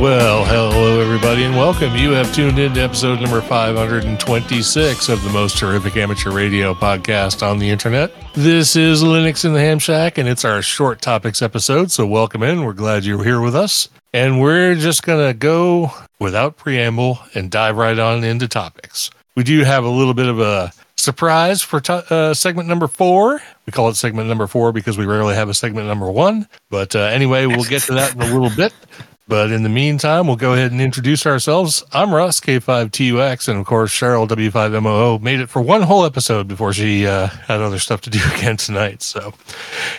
Well, hello everybody and welcome. You have tuned in to episode number 526 of the most terrific amateur radio podcast on the internet. This is Linux in the Ham Shack and it's our short topics episode, so welcome in. We're glad you're here with us. And we're just going to go without preamble and dive right on into topics. We do have a little bit of a surprise for uh, segment number four. We call it segment number four because we rarely have a segment number one. But uh, anyway, we'll get to that in a little bit. But in the meantime, we'll go ahead and introduce ourselves. I'm Russ, K5TUX, and of course, Cheryl, W5MOO, made it for one whole episode before she uh, had other stuff to do again tonight. So,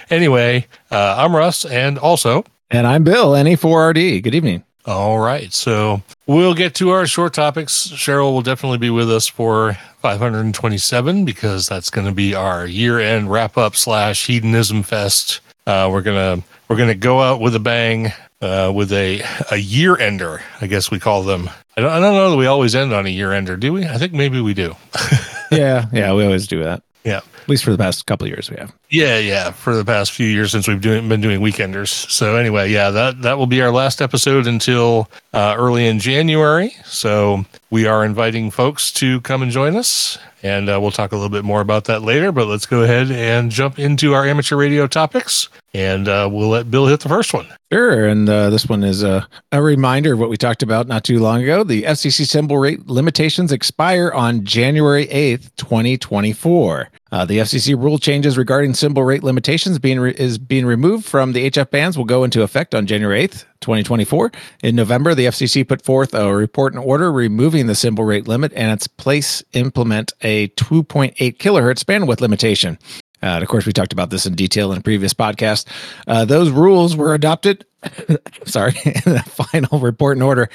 anyway, uh, I'm Russ, and also, And I'm Bill, NE4RD. Good evening. all right. So, we'll get to our short topics. Cheryl will definitely be with us for 527 because that's going to be our year end wrap up slash hedonism fest. Uh, we're gonna we're gonna go out with a bang uh, with a a year ender. I guess we call them. I don't, I don't know that we always end on a year ender, do we? I think maybe we do. Yeah, yeah, we always do that. Yeah. At least for the past couple of years we have. Yeah, yeah. For the past few years since we've doing, been doing weekenders. So anyway, yeah, that that will be our last episode until uh, early in January. So we are inviting folks to come and join us, and uh, we'll talk a little bit more about that later. But let's go ahead and jump into our amateur radio topics, and uh, we'll let Bill hit the first one. Sure. And uh, this one is a, a reminder of what we talked about not too long ago. The FCC symbol rate limitations expire on January 8th, 2024. Uh, the FCC rule changes regarding symbol rate limitations being re- is being removed from the HF bands will go into effect on January 8th, 2024. In November, the FCC put forth a report and order removing the symbol rate limit and its place implement a 2.8 kilohertz bandwidth limitation. Uh, and of course, we talked about this in detail in a previous podcast. Uh, those rules were adopted, sorry, in the final report and order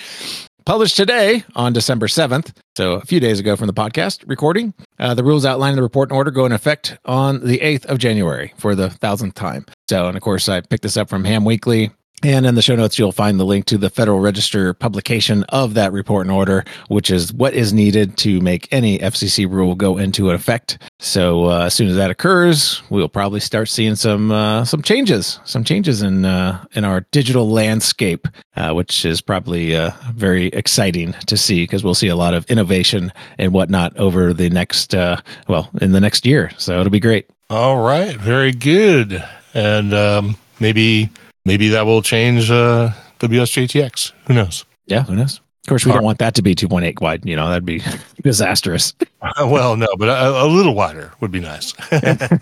published today on December 7th. So a few days ago from the podcast recording. Uh, the rules outlined in the report and order go in effect on the 8th of January for the thousandth time. So, and of course, I picked this up from Ham Weekly. And in the show notes, you'll find the link to the Federal Register publication of that report and order, which is what is needed to make any FCC rule go into effect. So uh, as soon as that occurs, we'll probably start seeing some uh, some changes, some changes in uh, in our digital landscape, uh, which is probably uh, very exciting to see because we'll see a lot of innovation and whatnot over the next uh, well in the next year. So it'll be great. All right, very good, and um, maybe maybe that will change uh, WSJTX. Who knows? Yeah, who knows? Of course, we don't want that to be 2.8 wide. You know, that'd be disastrous. well, no, but a, a little wider would be nice.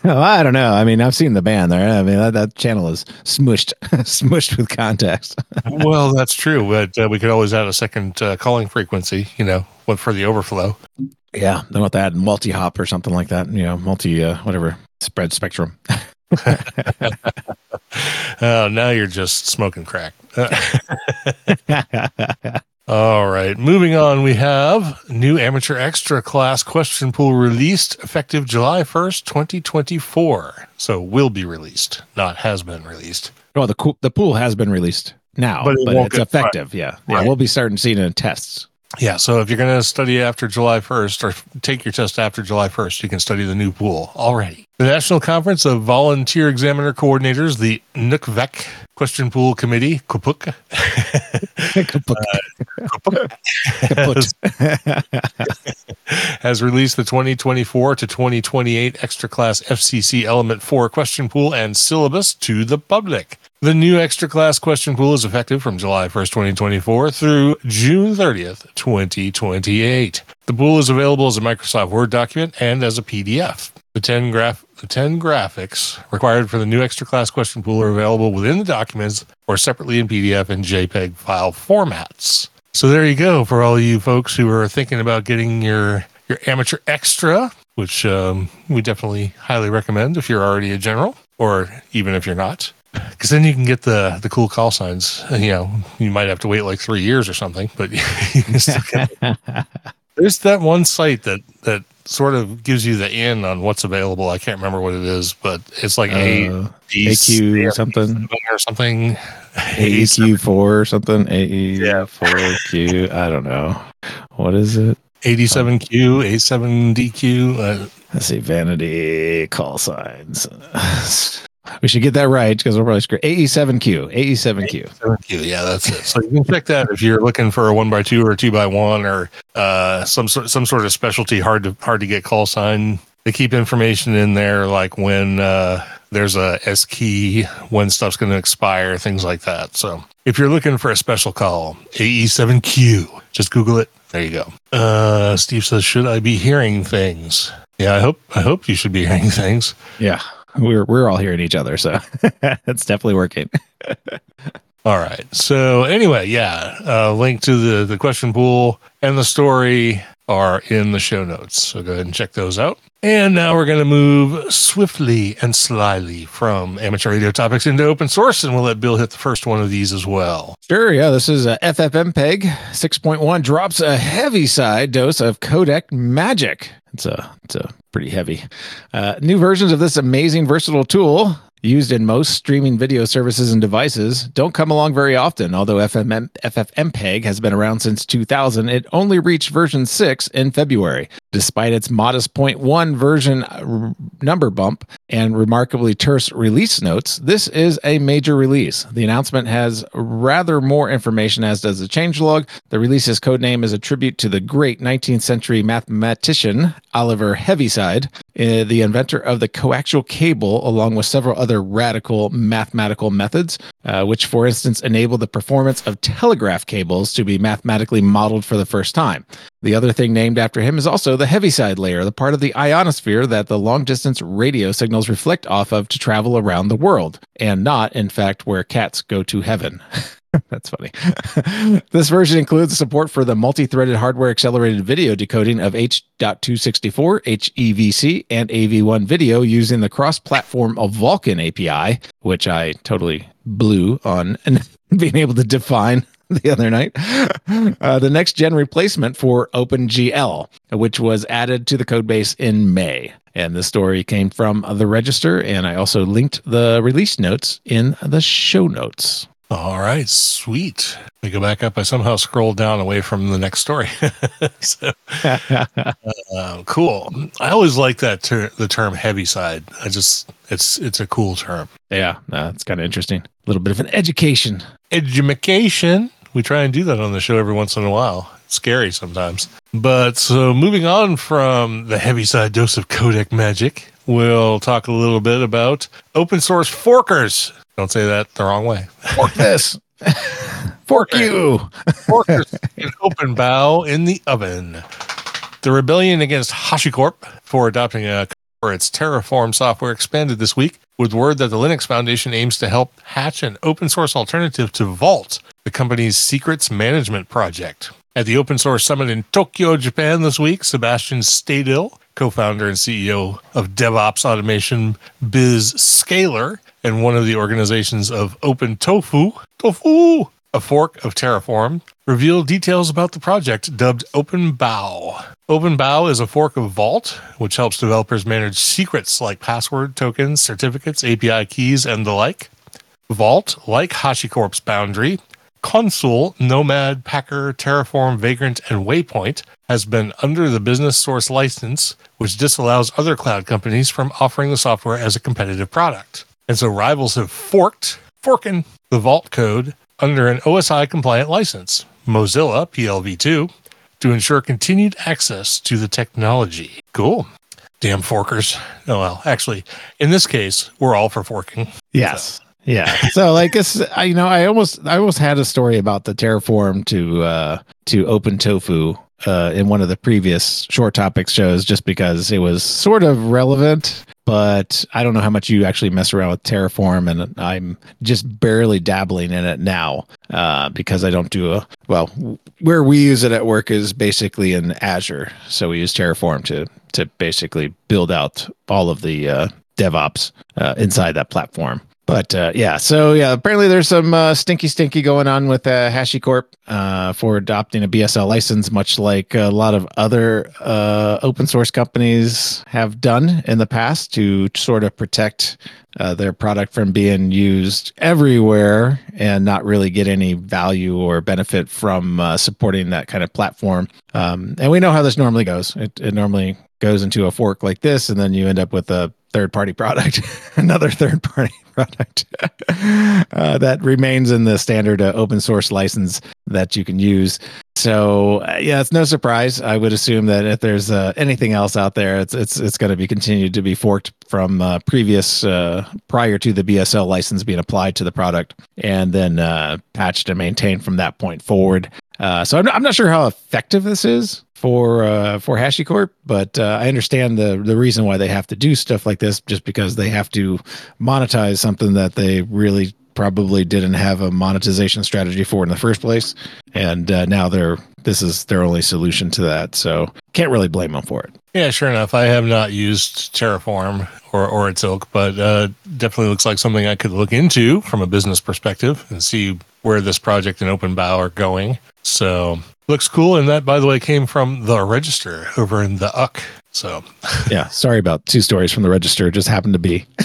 well, I don't know. I mean, I've seen the band there. I mean, that, that channel is smushed, smushed with context. well, that's true, but uh, we could always add a second uh, calling frequency. You know, one for the overflow. yeah, then what that multi hop or something like that. You know, multi uh, whatever spread spectrum. Oh, now you're just smoking crack. Uh, all right, moving on. We have new amateur extra class question pool released effective July 1st, 2024. So will be released, not has been released. well, the the pool has been released now, But but, it won't it's effective. Yeah, yeah. Right. We'll be starting seeing it in tests. Yeah, so if you're going to study after July 1st or take your test after July 1st, you can study the new pool. Already. The National Conference of Volunteer Examiner Coordinators, the NCVEC Question Pool Committee, KUPUK, uh, has released the 2024 to 2028 extra class FCC Element 4 question pool and syllabus to the public. The new extra class question pool is effective from July 1st, 2024 through June 30th, 2028. The pool is available as a Microsoft Word document and as a PDF. The 10 graph the 10 graphics required for the new extra class question pool are available within the documents or separately in PDF and JPEG file formats. So there you go for all you folks who are thinking about getting your your amateur extra, which um, we definitely highly recommend if you're already a general or even if you're not. Because then you can get the the cool call signs. You know, you might have to wait like three years or something, but you can still get there's that one site that that sort of gives you the in on what's available. I can't remember what it is, but it's like a Uh, AQ something. or something. AEQ four or something. AE four Q. I don't know. What is it? 87Q, 87DQ. Uh, Let's see. Vanity call signs. We should get that right because we're probably screw. AE7Q. AE7Q. 7Q, yeah, that's it. So you can check that if you're looking for a one by two or a two by one or uh, some sort some sort of specialty hard to hard to get call sign. They keep information in there like when uh, there's a S key, when stuff's going to expire, things like that. So if you're looking for a special call, AE7Q, just Google it. There you go. Uh, Steve says, "Should I be hearing things?" Yeah, I hope I hope you should be hearing things. Yeah. We're we're all hearing each other, so it's definitely working. All right. So anyway, yeah, uh, link to the the question pool and the story are in the show notes. So go ahead and check those out. And now we're going to move swiftly and slyly from amateur radio topics into open source, and we'll let Bill hit the first one of these as well. Sure, yeah. This is a FFmpeg 6.1 drops a heavy side dose of codec magic. It's a it's a pretty heavy. Uh, new versions of this amazing versatile tool used in most streaming video services and devices don't come along very often. Although FFmpeg has been around since 2000, it only reached version 6 in February. Despite its modest 0.1 version uh, number bump and remarkably terse release notes, this is a major release. The announcement has rather more information, as does the changelog. The release's codename is a tribute to the great 19th century mathematician Oliver Heaviside, uh, the inventor of the coaxial cable, along with several other radical mathematical methods, uh, which, for instance, enabled the performance of telegraph cables to be mathematically modeled for the first time. The other thing named after him is also the heaviside layer, the part of the ionosphere that the long distance radio signals reflect off of to travel around the world, and not, in fact, where cats go to heaven. That's funny. this version includes support for the multi threaded hardware accelerated video decoding of H.264, HEVC, and AV1 video using the cross platform of Vulkan API, which I totally blew on being able to define the other night. Uh, the next gen replacement for OpenGL, which was added to the codebase in May. And the story came from the register, and I also linked the release notes in the show notes. All right, sweet. We go back up. I somehow scrolled down away from the next story. so, uh, cool. I always like that ter- the term heavy side. I just it's it's a cool term. Yeah, uh, it's kind of interesting. A little bit of an education. Education. We try and do that on the show every once in a while. It's scary sometimes. But so moving on from the heavy side dose of codec magic, we'll talk a little bit about open source forkers. Don't say that the wrong way. Fork this. Fork you. Forkers in OpenBao in the oven. The rebellion against HashiCorp for adopting a for its Terraform software expanded this week with word that the Linux Foundation aims to help hatch an open source alternative to Vault, the company's secrets management project. At the Open Source Summit in Tokyo, Japan this week, Sebastian Stadil, co-founder and CEO of DevOps Automation Biz Scalr, and one of the organizations of Open Tofu, Tofu, a fork of Terraform, revealed details about the project dubbed OpenBao. OpenBao is a fork of Vault, which helps developers manage secrets like password, tokens, certificates, API keys, and the like. Vault, like HashiCorp's Boundary, Consul, Nomad, Packer, Terraform, Vagrant, and Waypoint has been under the business source license, which disallows other cloud companies from offering the software as a competitive product. And so rivals have forked, forking the Vault code under an OSI compliant license, Mozilla PLv2, to ensure continued access to the technology. Cool. Damn forkers. Oh, well, actually, in this case, we're all for forking. Yes. Yeah. So like this, I, you know, I almost, I almost had a story about the Terraform to, uh, to Open Tofu uh, in one of the previous short topics shows just because it was sort of relevant but I don't know how much you actually mess around with Terraform, and I'm just barely dabbling in it now uh, because I don't do a well. Where we use it at work is basically in Azure, so we use Terraform to to basically build out all of the uh, DevOps uh, inside that platform. But uh, yeah, so yeah, apparently there's some uh, stinky, stinky going on with uh, HashiCorp uh, for adopting a BSL license, much like a lot of other uh, open source companies have done in the past to sort of protect uh, their product from being used everywhere and not really get any value or benefit from uh, supporting that kind of platform. Um, and we know how this normally goes. It, it normally goes into a fork like this, and then you end up with a third party product, another third party product uh, that remains in the standard uh, open source license that you can use. So uh, yeah, it's no surprise. I would assume that if there's uh, anything else out there, it's it's it's going to be continued to be forked from uh, previous uh, prior to the BSL license being applied to the product, and then patched and maintained from that point forward. so I'm not, I'm not sure how effective this is for uh, for HashiCorp, but uh, I understand the the reason why they have to do stuff like this, just because they have to monetize something that they really probably didn't have a monetization strategy for in the first place, and uh, now they're this is their only solution to that. So can't really blame them for it. Yeah, sure enough. I have not used Terraform or, or its ilk, but uh, definitely looks like something I could look into from a business perspective and see where this project and OpenBao are going. So looks cool. And that, by the way, came from the register over in the UK. So yeah, sorry about two stories from the register. It just happened to be.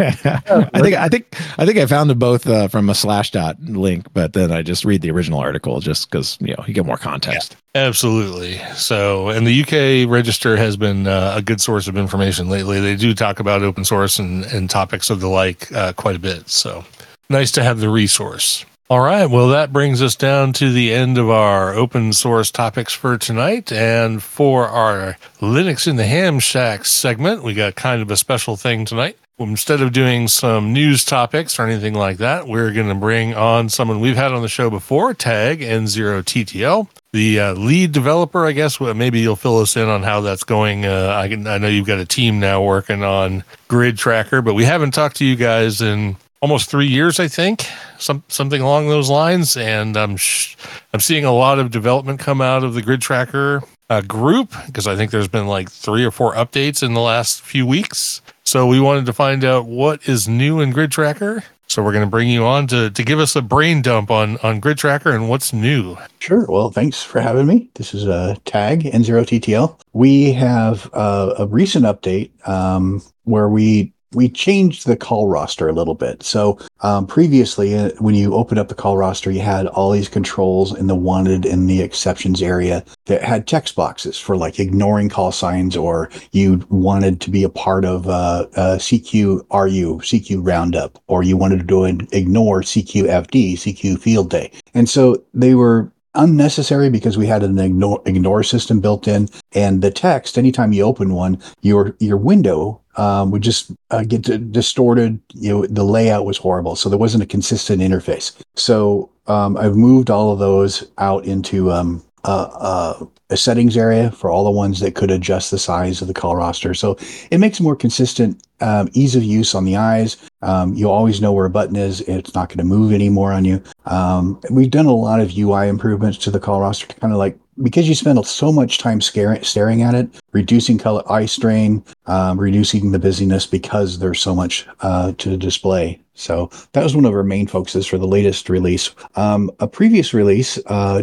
I think I think I think I found them both uh, from a Slashdot link, but then I just read the original article just because you know you get more context. Yeah, absolutely. So, and the UK register has been uh, a good source of information lately. They do talk about open source and, and topics of the like uh, quite a bit. So, nice to have the resource. All right. Well, that brings us down to the end of our open source topics for tonight. And for our Linux in the Ham Shack segment, we got kind of a special thing tonight. Instead of doing some news topics or anything like that, we're going to bring on someone we've had on the show before, Tag N0TTL, the uh, lead developer. I guess maybe you'll fill us in on how that's going. Uh, I, can, I know you've got a team now working on Grid Tracker, but we haven't talked to you guys in almost three years, I think, some something along those lines. And I'm sh- I'm seeing a lot of development come out of the Grid Tracker uh, group because I think there's been like three or four updates in the last few weeks. So we wanted to find out what is new in Grid Tracker. So we're going to bring you on to, to give us a brain dump on, on Grid Tracker and what's new. Sure. Well, thanks for having me. This is a tag N0TTL. We have uh, a recent update um, where we we changed the call roster a little bit. So um, previously, uh, when you opened up the call roster, you had all these controls in the wanted and the exceptions area that had text boxes for like ignoring call signs, or you wanted to be a part of uh, uh, CQ RU, CQ roundup, or you wanted to do an ignore CQ FD, CQ field day. And so they were unnecessary because we had an ignore, ignore system built in and the text anytime you open one your your window um, would just uh, get distorted. You know, the layout was horrible, so there wasn't a consistent interface. So um, I've moved all of those out into um, uh, a settings area for all the ones that could adjust the size of the call roster. So it makes more consistent um, ease of use on the eyes. Um, you always know where a button is. It's not going to move anymore on you. Um, we've done a lot of UI improvements to the call roster to kind of like because you spend so much time scaring, staring at it, reducing color eye strain, um, reducing the busyness because there's so much uh, to display. So that was one of our main focuses for the latest release. Um, a previous release, uh,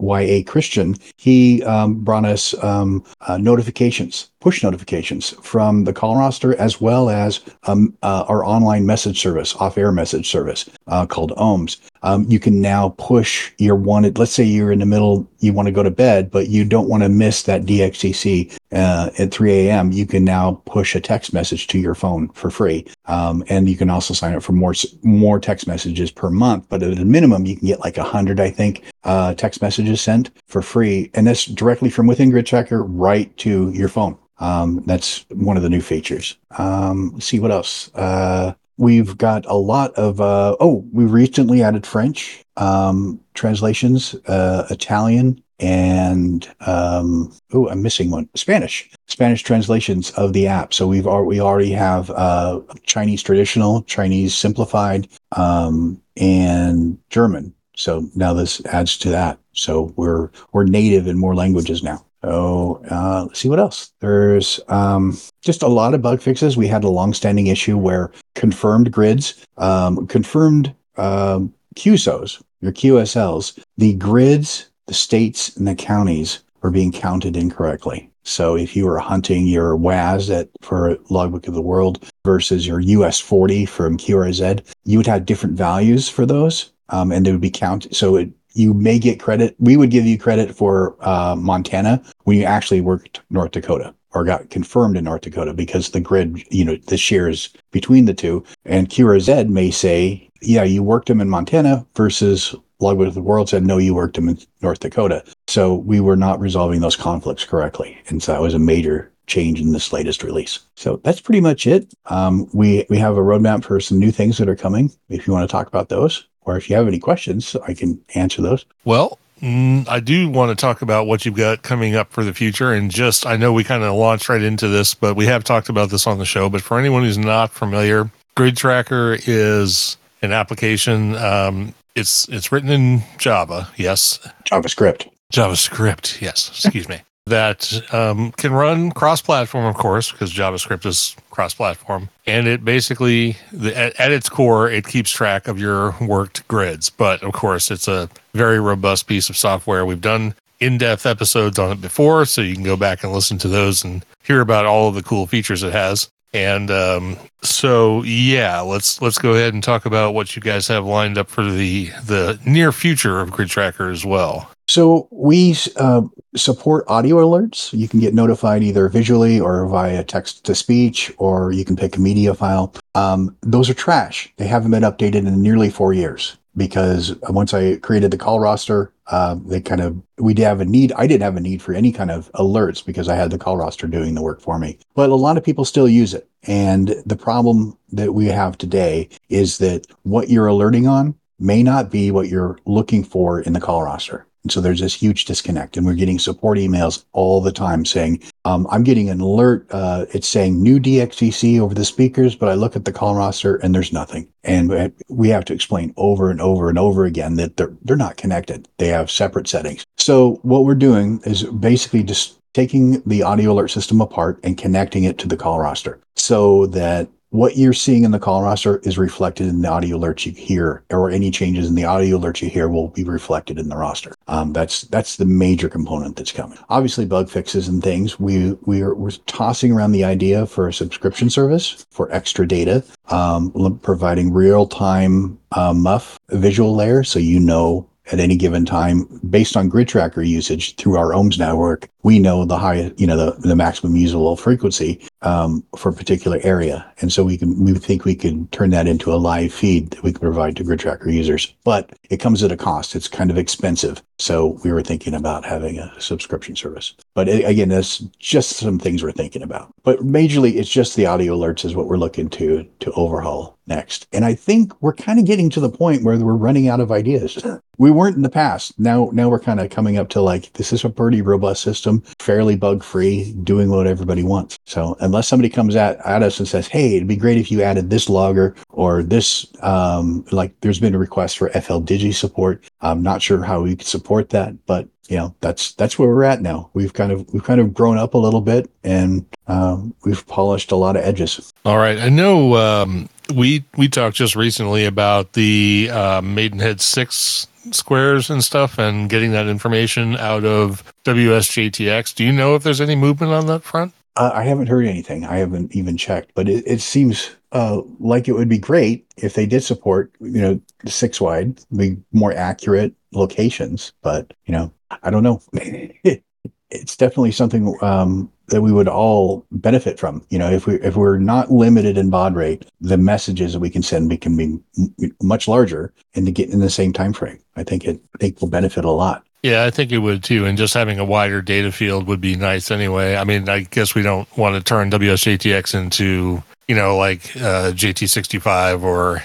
WA4YA Christian, he um, brought us um, uh, notifications, push notifications from the call roster, as well as um, uh, our online message service, off-air message service uh, called OAMS. Um, you can now push your wanted. Let's say you're in the middle, you want to go to bed, but you don't want to miss that DXCC uh, at 3 a.m. You can now push a text message to your phone for free, um, and you can also sign up for more more text messages per month. But at a minimum, you can get like hundred, I think, uh, text messages sent for free, and that's directly from within Grid Tracker right to your phone. Um, that's one of the new features. Um, let's see what else. Uh, we've got a lot of uh, oh we recently added french um, translations uh, italian and um, oh, I'm missing one. Spanish, Spanish translations of the app. So we've we already have uh, Chinese traditional, Chinese simplified, um, and German. So now this adds to that. So we're we're native in more languages now. So uh, let's see what else. There's um, just a lot of bug fixes. We had a long-standing issue where confirmed grids, um, confirmed um, QSOs, your QSLs, the grids, the states, and the counties were being counted incorrectly. So if you were hunting your WAS at for Logbook of the World versus your US 40 from QRZ, you would have different values for those, um, and they would be counted. So it, you may get credit. We would give you credit for uh, Montana when you actually worked North Dakota or got confirmed in North Dakota because the grid, you know, the shares between the two. And QRZ may say, yeah, you worked them in Montana versus Logbook of the World said, no, you worked them in North Dakota. So we were not resolving those conflicts correctly. And so that was a major change in this latest release. So that's pretty much it. Um, we, we have a roadmap for some new things that are coming. If you want to talk about those, or if you have any questions, I can answer those. Well, mm, I do want to talk about what you've got coming up for the future. And just, I know we kind of launched right into this, but we have talked about this on the show. But for anyone who's not familiar, Grid Tracker is an application. Um, it's it's written in Java, yes. JavaScript. JavaScript, yes. Excuse me. That um, can run cross-platform, of course, because JavaScript is cross-platform, and it basically, the, at, at its core, it keeps track of your worked grids. But of course, it's a very robust piece of software. We've done in-depth episodes on it before, so you can go back and listen to those and hear about all of the cool features it has. And um, so, yeah, let's let's go ahead and talk about what you guys have lined up for the the near future of Grid Tracker as well. So we uh, support audio alerts. You can get notified either visually or via text to speech, or you can pick a media file. Um, those are trash. They haven't been updated in nearly four years because once I created the call roster, uh, they kind of we did have a need. I didn't have a need for any kind of alerts because I had the call roster doing the work for me. But a lot of people still use it, and the problem that we have today is that what you're alerting on may not be what you're looking for in the call roster. And so there's this huge disconnect, and we're getting support emails all the time saying, um, "I'm getting an alert. Uh, it's saying new DXCC over the speakers, but I look at the call roster and there's nothing." And we have to explain over and over and over again that they're they're not connected. They have separate settings. So what we're doing is basically just taking the audio alert system apart and connecting it to the call roster so that what you're seeing in the call roster is reflected in the audio alert you hear, or any changes in the audio alert you hear will be reflected in the roster. Um, that's that's the major component that's coming. Obviously, bug fixes and things. We we are we're tossing around the idea for a subscription service for extra data, um, providing real time uh, MUF visual layer, so you know at any given time based on grid tracker usage through our OAMS network we know the high you know the, the maximum usable frequency um, for a particular area. And so we can we think we can turn that into a live feed that we can provide to grid tracker users. But it comes at a cost. It's kind of expensive so we were thinking about having a subscription service. But again that's just some things we're thinking about. But majorly it's just the audio alerts is what we're looking to to overhaul next. And i think we're kind of getting to the point where we're running out of ideas. We weren't in the past. Now now we're kind of coming up to like this is a pretty robust system fairly bug free doing what everybody wants. So unless somebody comes at, at us and says hey it'd be great if you added this logger or this um like there's been a request for fldigi support. I'm not sure how we could support that but you know that's that's where we're at now we've kind of we've kind of grown up a little bit and um, we've polished a lot of edges all right i know um, we we talked just recently about the uh, maidenhead 6 squares and stuff and getting that information out of WSJTX. Do you know if there's any movement on that front? Uh, I haven't heard anything. I haven't even checked, but it, it seems uh, like it would be great if they did support, you know, six wide, be more accurate locations. But you know, I don't know. it's definitely something um, that we would all benefit from. You know, if we if we're not limited in baud rate, the messages that we can send we can be m- much larger and to get in the same time frame. I think it I think will benefit a lot. Yeah, I think it would too. And just having a wider data field would be nice anyway. I mean, I guess we don't want to turn WSJTX into you know, like uh, JT65 or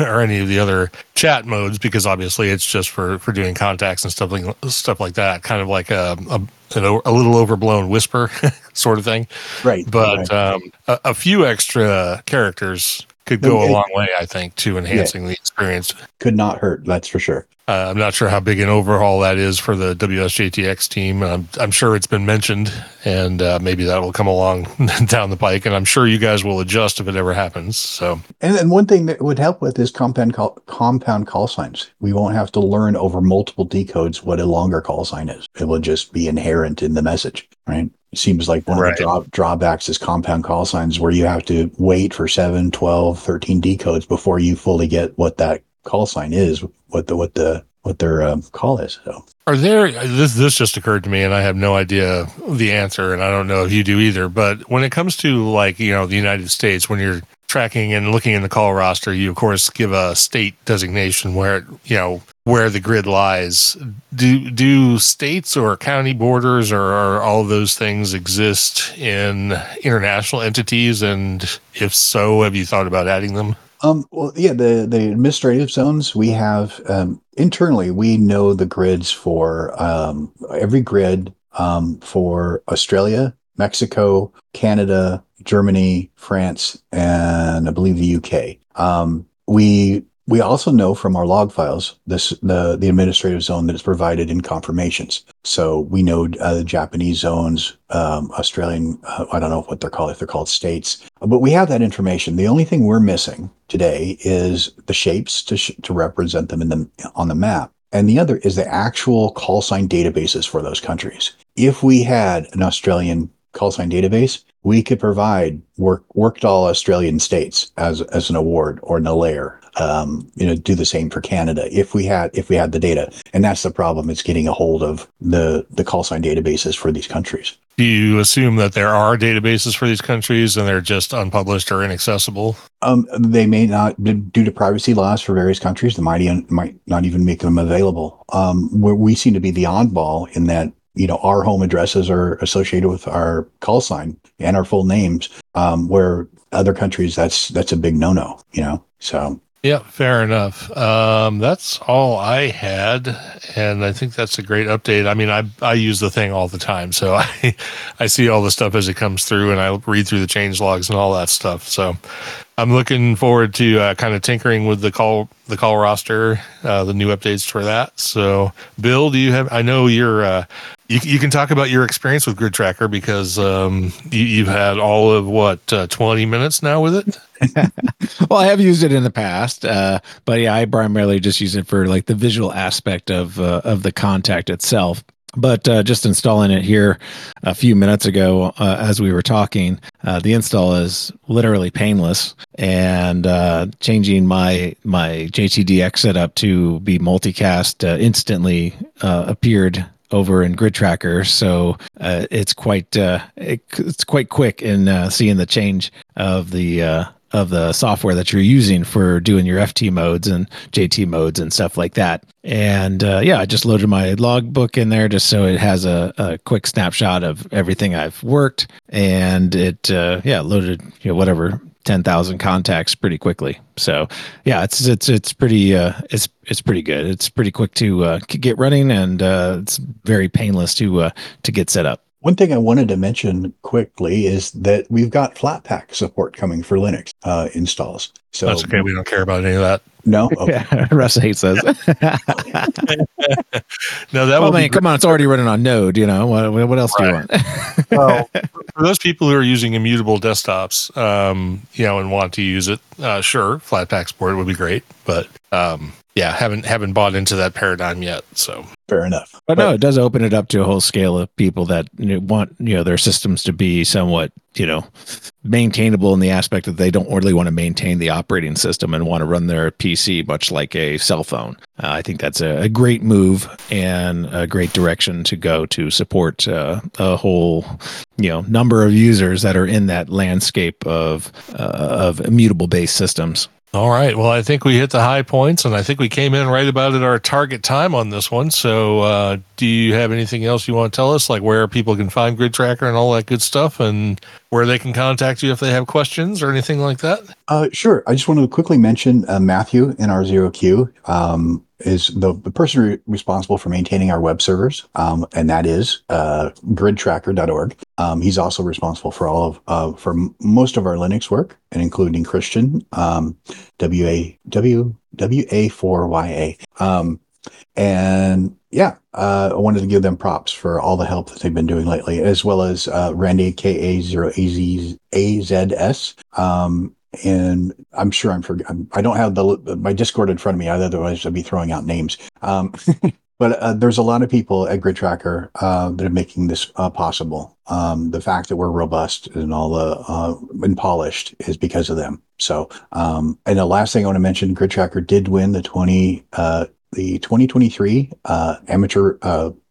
or any of the other chat modes, because obviously it's just for for doing contacts and stuff like stuff like that. Kind of like a a, a little overblown WSPR sort of thing. Right. But right. Um, a, a few extra characters could go It- a long way, I think, to enhancing the experience. Could not hurt, that's for sure. Uh, I'm not sure how big an overhaul that is for the WSJTX team. I'm, I'm sure it's been mentioned, and uh, maybe that will come along down the pike. And I'm sure you guys will adjust if it ever happens. So, And then one thing that would help with is compound call, compound call signs. We won't have to learn over multiple decodes what a longer call sign is. It will just be inherent in the message, right? Seems like one Right. of the draw, drawbacks is compound call signs where you have to wait for 7, 12, 13 decodes before you fully get what that call sign is, what the what the what their um, call is. So are there this this just occurred to me, and I have no idea the answer, and I don't know if you do either. But when it comes to like you know the United States, when you're tracking and looking in the call roster, you of course give a state designation where you know where the grid lies. Do do states or county borders or, all those things exist in international entities? And if so, have you thought about adding them? Um, well, yeah, the, the administrative zones we have um, internally, we know the grids for um, every grid um, for Australia, Mexico, Canada, Germany, France, and I believe the UK. Um, we we also know from our log files this the the administrative zone that is provided in confirmations. So we know uh, Japanese zones, um, Australian. Uh, I don't know what they're called if they're called states, but we have that information. The only thing we're missing today is the shapes to sh- to represent them in the on the map, and the other is the actual call sign databases for those countries. If we had an Australian call sign database, we could provide work worked all Australian states as as an award or an layer. Um, you know, do the same for Canada if we had if we had the data, and that's the problem. It's getting a hold of the the call sign databases for these countries. Do you assume that there are databases for these countries and they're just unpublished or inaccessible? Um, they may not, due to privacy laws for various countries, they might, might not even make them available. Um, where we seem to be the oddball in that, you know, our home addresses are associated with our call sign and our full names, um, where other countries, that's, that's a big no-no, you know? So, Yeah, fair enough. Um, that's all I had, and I think that's a great update. I mean, I I use the thing all the time, so I I see all the stuff as it comes through, and I read through the change logs and all that stuff. So I'm looking forward to uh, kind of tinkering with the call the call roster, uh, the new updates for that. So, Bill, do you have? I know you're. Uh, you, you can talk about your experience with Grid Tracker because um, you, you've had all of what uh, 20 minutes now with it. well, I have used it in the past, uh, but yeah, I primarily just use it for like the visual aspect of uh, of the contact itself. But uh, just installing it here a few minutes ago, uh, as we were talking, uh, the install is literally painless. And changing my my JTDX setup to be multicast instantly appeared over in Grid Tracker, so uh, it's quite uh, it, it's quite quick in uh, seeing the change of the uh, of the software that you're using for doing your FT modes and JT modes and stuff like that. And uh, yeah, I just loaded my logbook in there just so it has a, a quick snapshot of everything I've worked, and it uh, yeah loaded you know whatever ten thousand contacts pretty quickly. So yeah, it's it's it's pretty uh, it's it's pretty good. It's pretty quick to uh, get running, and uh, it's very painless to uh, to get set up. One thing I wanted to mention quickly is that we've got Flatpak support coming for Linux uh, installs. So That's okay. We don't care about any of that. no, okay. Russ hates us. No, that well, will man, be come on, it's already running on Node. You know what? What else do you want? well, for those people who are using immutable desktops, um, you know, and want to use it, uh, sure, Flatpak support would be great, but um, yeah, haven't haven't bought into that paradigm yet. So fair enough. But no, it does open it up to a whole scale of people that want you know their systems to be somewhat you know maintainable in the aspect that they don't really want to maintain the operating system and want to run their PC much like a cell phone. Uh, I think that's a, a great move and a great direction to go to support uh, a whole you know number of users that are in that landscape of uh, of immutable based systems. All right. Well, I think we hit the high points, and I think we came in right about at our target time on this one. So, uh, do you have anything else you want to tell us, like where people can find Grid Tracker and all that good stuff, and where they can contact you if they have questions or anything like that? Uh, sure. I just wanted to quickly mention uh, Matthew in our zero Q. Um, is the, the person re- responsible for maintaining our web servers, um, and that is uh, gridtracker.org. Um, he's also responsible for all of uh, for m- most of our Linux work, and including Christian um, W A W W A four Y A. Um, and yeah, uh, I wanted to give them props for all the help that they've been doing lately, as well as uh, Randy K A zero A Z A Z S. Um, and I'm sure I'm for I don't have the my Discord in front of me. Otherwise, I'd be throwing out names. Um, but uh, there's a lot of people at Grid Tracker uh, that are making this uh, possible. Um, the fact that we're robust and all the uh, and polished is because of them. So, um, and the last thing I want to mention, Grid Tracker did win the 20 uh, the 2023 uh, amateur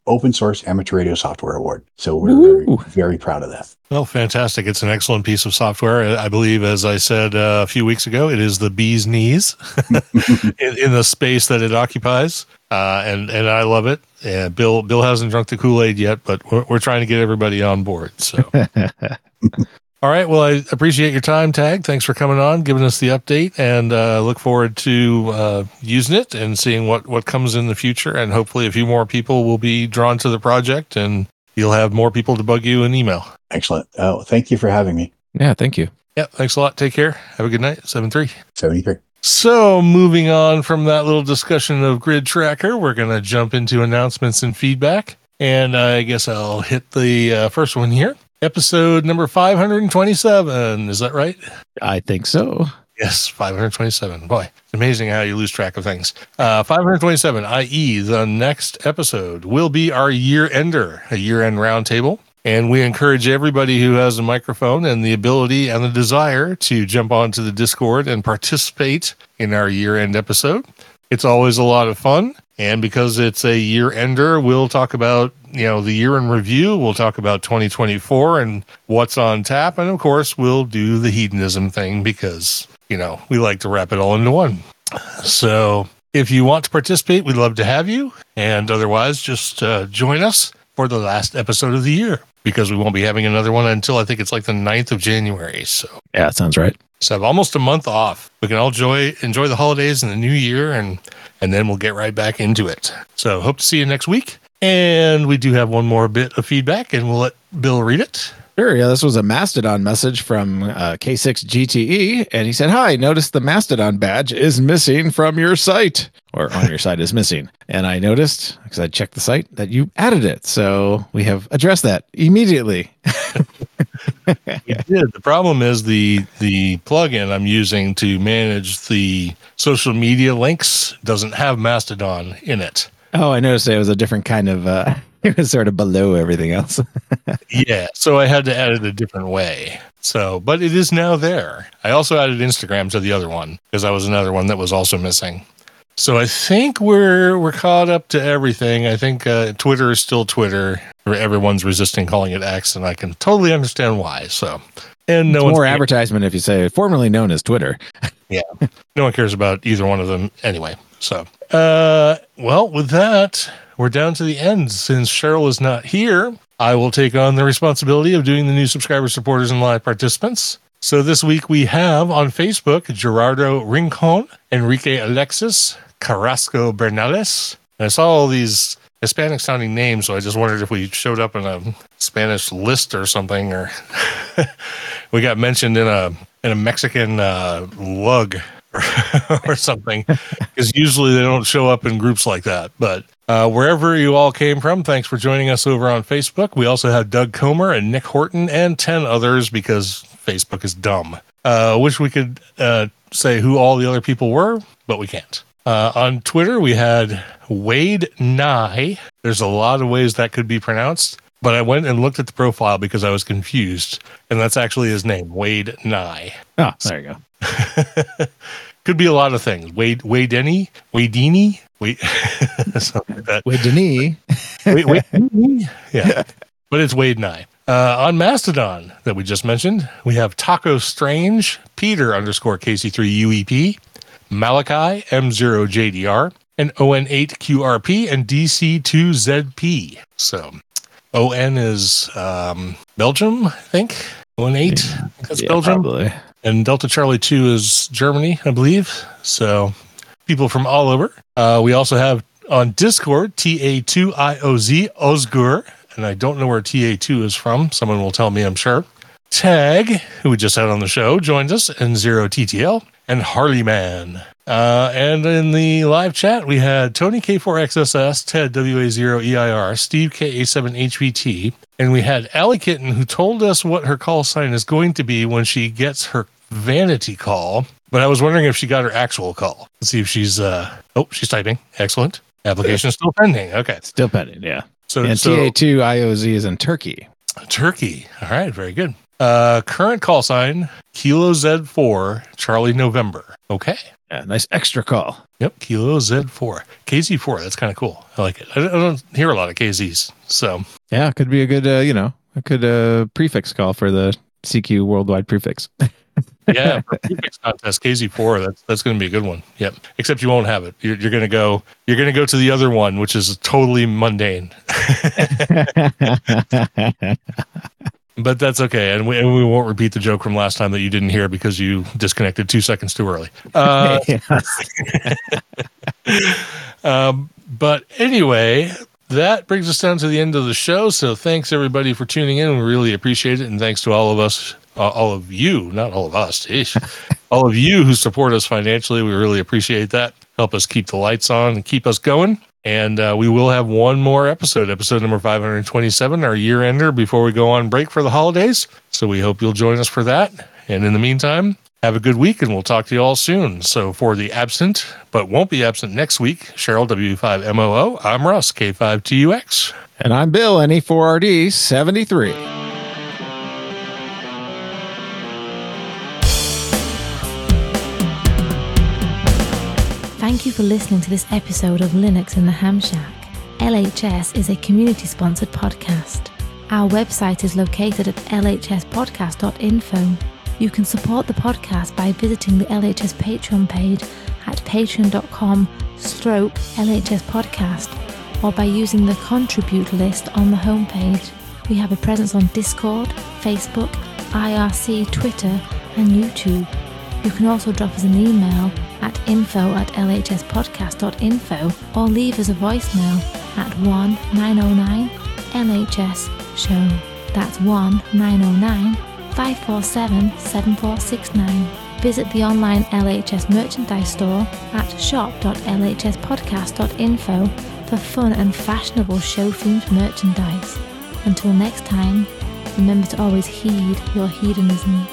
open source amateur radio software award. So we're very, very proud of that. Well, fantastic. It's an excellent piece of software. I believe, as I said uh, a few weeks ago, it is the bee's knees in, in, the space that it occupies. Uh, and, and I love it. Yeah, Bill, Bill hasn't drunk the Kool Aid yet, but we're, we're trying to get everybody on board. So. All right. Well, I appreciate your time, Tag. Thanks for coming on, giving us the update, and uh, look forward to uh, using it and seeing what, what comes in the future. And hopefully, a few more people will be drawn to the project, and you'll have more people to bug you in email. Excellent. Oh, thank you for having me. Yeah, thank you. Yeah, thanks a lot. Take care. Have a good night. Seven 73. 73. So, moving on from that little discussion of Grid Tracker, we're going to jump into announcements and feedback. And I guess I'll hit the uh, first one here episode number 527. Is that right? I think so. Yes, 527. Boy, it's amazing how you lose track of things. Uh, 527, i.e., the next episode will be our year ender, a year end roundtable. And we encourage everybody who has a microphone and the ability and the desire to jump onto the Discord and participate in our year end episode. It's always a lot of fun. And because it's a year ender, we'll talk about, you know, the year in review. We'll talk about 2024 and what's on tap. And of course, we'll do the hedonism thing because, you know, we like to wrap it all into one. So if you want to participate, we'd love to have you. And otherwise, just uh, join us for the last episode of the year because we won't be having another one until I think it's like the 9th of January. So, yeah, that sounds right. So, have almost a month off. We can all enjoy enjoy the holidays and the new year and and then we'll get right back into it. So, hope to see you next week. And we do have one more bit of feedback, and we'll let Bill read it. Sure. Yeah, this was a Mastodon message from uh, K6GTE, and he said, "Hi, noticed the Mastodon badge is missing from your site, or on your site is missing." And I noticed because I checked the site that you added it, so we have addressed that immediately. did. The problem is the the plugin I'm using to manage the social media links doesn't have Mastodon in it. Oh, I noticed it was a different kind of. Uh, it was sort of below everything else. yeah, so I had to add it a different way. So, but it is now there. I also added Instagram to the other one because that was another one that was also missing. So I think we're we're caught up to everything. I think uh, Twitter is still Twitter. Everyone's resisting calling it X, and I can totally understand why. So, and no more advertisement if you say formerly known as Twitter. yeah, no one cares about either one of them anyway. So, uh, well, with that, we're down to the end. Since Cheryl is not here, I will take on the responsibility of doing the new subscriber supporters and live participants. So this week we have on Facebook Gerardo Rincon, Enrique Alexis, Carrasco Bernales. And I saw all these Hispanic sounding names, so I just wondered if we showed up in a Spanish list or something, or we got mentioned in a in a Mexican uh, lug or, or something, because usually they don't show up in groups like that. But uh, wherever you all came from, thanks for joining us over on Facebook. We also have Doug Comer and Nick Horton and ten others because Facebook is dumb. Uh, wish we could uh, say who all the other people were, but we can't. Uh, on Twitter, we had Wade Nye. There's a lot of ways that could be pronounced, but I went and looked at the profile because I was confused, and that's actually his name, Wade Nye. Oh, there you go. could be a lot of things. Wade Wade Denny, Wadini, Wade something like that. Wade Denny. Wade, Wade Yeah. But it's Wade Nye. Uh, on Mastodon that we just mentioned, we have Taco Strange, Peter underscore KC3UEP, Malachi, M0JDR, and ON8QRP, and DC2ZP. So ON is um, Belgium, I think. ON8, that's Yeah, Belgium. probably. And Delta Charlie 2 is Germany, I believe. So people from all over. Uh, we also have on Discord TA2IOZ Osgur. And I don't know where TA2 is from. Someone will tell me, I'm sure. Tag, who we just had on the show, joins us, and Zero TTL, and Harley Man. Uh, and in the live chat, we had Tony K4XSS, Ted WA0EIR, Steve KA7HVT, and we had Allie Kitten, who told us what her call sign is going to be when she gets her vanity call. But I was wondering if she got her actual call. Let's see if she's, uh, oh, she's typing. Excellent. Application still pending. Okay. Still pending, yeah. So, And so TA2 IOZ is in Turkey. Turkey. All right, very good. Uh, current call sign Kilo Z4 Charlie November. Okay. Yeah, nice extra call. Yep, Kilo Z4 KZ4. That's kind of cool. I like it. I don't, I don't hear a lot of KZs, so Yeah, could be a good, uh, you know, a good uh, prefix call for the CQ worldwide prefix. yeah, for prefix contest KZ4. That's that's going to be a good one. Yep. Except you won't have it. You're, you're going to go. You're going to go to the other one, which is totally mundane. But that's okay, and we, and we won't repeat the joke from last time that you didn't hear because you disconnected two seconds too early. Uh, Um, but anyway, that brings us down to the end of the show. So thanks everybody for tuning in. We really appreciate it. And thanks to all of us, uh, all of you, not all of us, ish, all of you who support us financially. We really appreciate that. Help us keep the lights on and keep us going. And uh, we will have one more episode, episode number 527, our year ender before we go on break for the holidays. So we hope you'll join us for that. And in the meantime, have a good week and we'll talk to you all soon. So for the absent, but won't be absent next week, Cheryl W5MOO, I'm Russ, K5TUX. and I'm Bill, E NE4RD 73. Thank you for listening to this episode of Linux in the Ham Shack. LHS is a community sponsored podcast. Our website is located at lhspodcast.info. You can support the podcast by visiting the LHS Patreon page at patreon.com stroke LHS podcast or by using the contribute list on the homepage. We have a presence on Discord, Facebook, IRC, Twitter, and YouTube. You can also drop us an email at info at lhspodcast.info or leave us a voicemail at 1 909 LHS Show. That's 1 909 547 7469. Visit the online LHS merchandise store at shop.lhspodcast.info for fun and fashionable show themed merchandise. Until next time, remember to always heed your hedonism.